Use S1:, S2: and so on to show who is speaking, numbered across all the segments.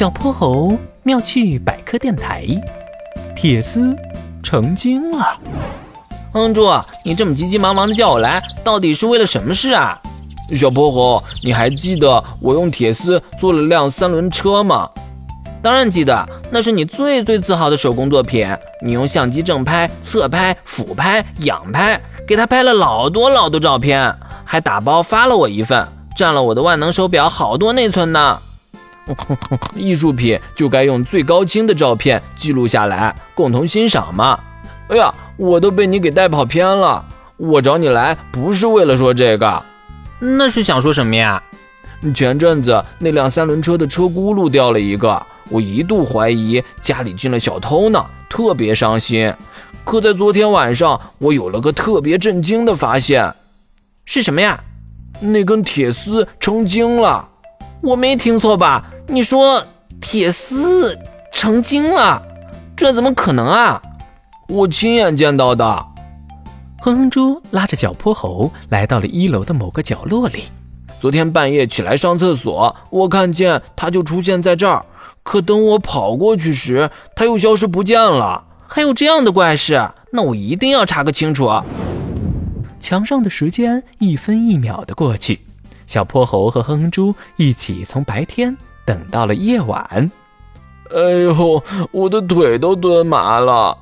S1: 小泼猴妙趣百科电台，铁丝成精了。
S2: 哼猪，你这么急急忙忙的叫我来，到底是为了什么事啊？
S3: 小泼猴，你还记得我用铁丝做了辆三轮车吗？
S2: 当然记得，那是你最最自豪的手工作品。你用相机正拍、侧拍、俯拍、仰拍，给他拍了老多老多照片，还打包发了我一份，占了我的万能手表好多内存呢。
S3: 艺术品就该用最高清的照片记录下来，共同欣赏嘛。哎呀，我都被你给带跑偏了。我找你来不是为了说这个，
S2: 那是想说什么呀？
S3: 前阵子那辆三轮车的车轱辘掉了一个，我一度怀疑家里进了小偷呢，特别伤心。可在昨天晚上，我有了个特别震惊的发现，
S2: 是什么呀？
S3: 那根铁丝成精了。
S2: 我没听错吧？你说铁丝成精了？这怎么可能啊？
S3: 我亲眼见到的。
S1: 哼哼猪拉着小泼猴来到了一楼的某个角落里。
S3: 昨天半夜起来上厕所，我看见它就出现在这儿。可等我跑过去时，它又消失不见了。
S2: 还有这样的怪事？那我一定要查个清楚。
S1: 墙上的时间一分一秒的过去。小泼猴和哼哼猪一起从白天等到了夜晚。
S3: 哎呦，我的腿都蹲麻了。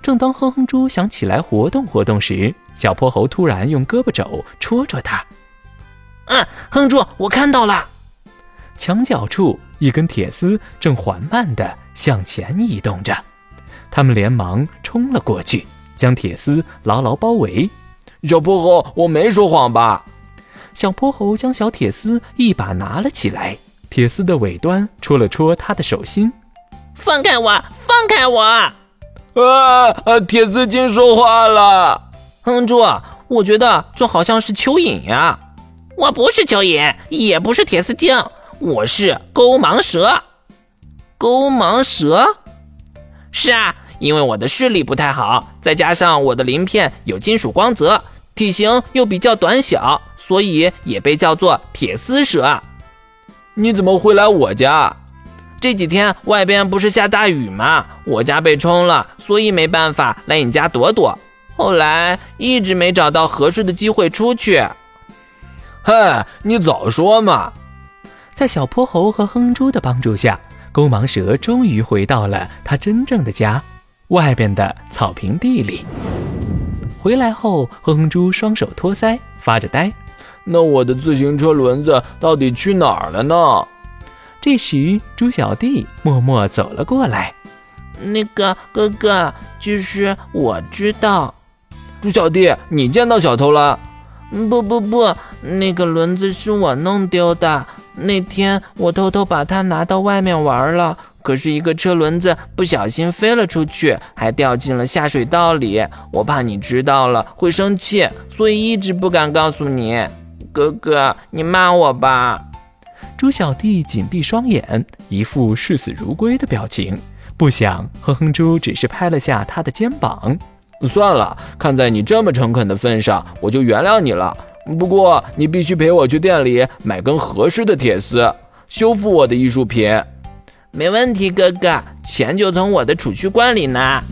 S1: 正当哼哼猪想起来活动活动时，小泼猴突然用胳膊肘戳戳他。
S2: 嗯，哼猪，我看到了。
S1: 墙角处一根铁丝正缓慢地向前移动着，他们连忙冲了过去，将铁丝牢牢包围。
S3: 小泼猴，我没说谎吧？
S1: 小泼猴将小铁丝一把拿了起来，铁丝的尾端戳了戳他的手心。
S2: 放开我！放开我！啊！
S3: 啊铁丝精说话了。
S2: 哼猪，我觉得这好像是蚯蚓呀。我不是蚯蚓，也不是铁丝精，我是钩盲蛇。钩盲蛇？是啊，因为我的视力不太好，再加上我的鳞片有金属光泽，体型又比较短小。所以也被叫做铁丝蛇。
S3: 你怎么会来我家？
S2: 这几天外边不是下大雨吗？我家被冲了，所以没办法来你家躲躲。后来一直没找到合适的机会出去。
S3: 嗨，你早说嘛！
S1: 在小泼猴和哼猪的帮助下，钩盲蛇终于回到了它真正的家——外边的草坪地里。回来后，哼哼猪双手托腮，发着呆。
S3: 那我的自行车轮子到底去哪儿了呢？
S1: 这时，猪小弟默默走了过来。
S2: 那个哥哥，其实我知道。
S3: 猪小弟，你见到小偷了？
S2: 不不不，那个轮子是我弄丢的。那天我偷偷把它拿到外面玩了，可是一个车轮子不小心飞了出去，还掉进了下水道里。我怕你知道了会生气，所以一直不敢告诉你。哥哥，你骂我吧！
S1: 猪小弟紧闭双眼，一副视死如归的表情。不想，哼哼猪只是拍了下他的肩膀。
S3: 算了，看在你这么诚恳的份上，我就原谅你了。不过，你必须陪我去店里买根合适的铁丝，修复我的艺术品。
S2: 没问题，哥哥，钱就从我的储蓄罐里拿。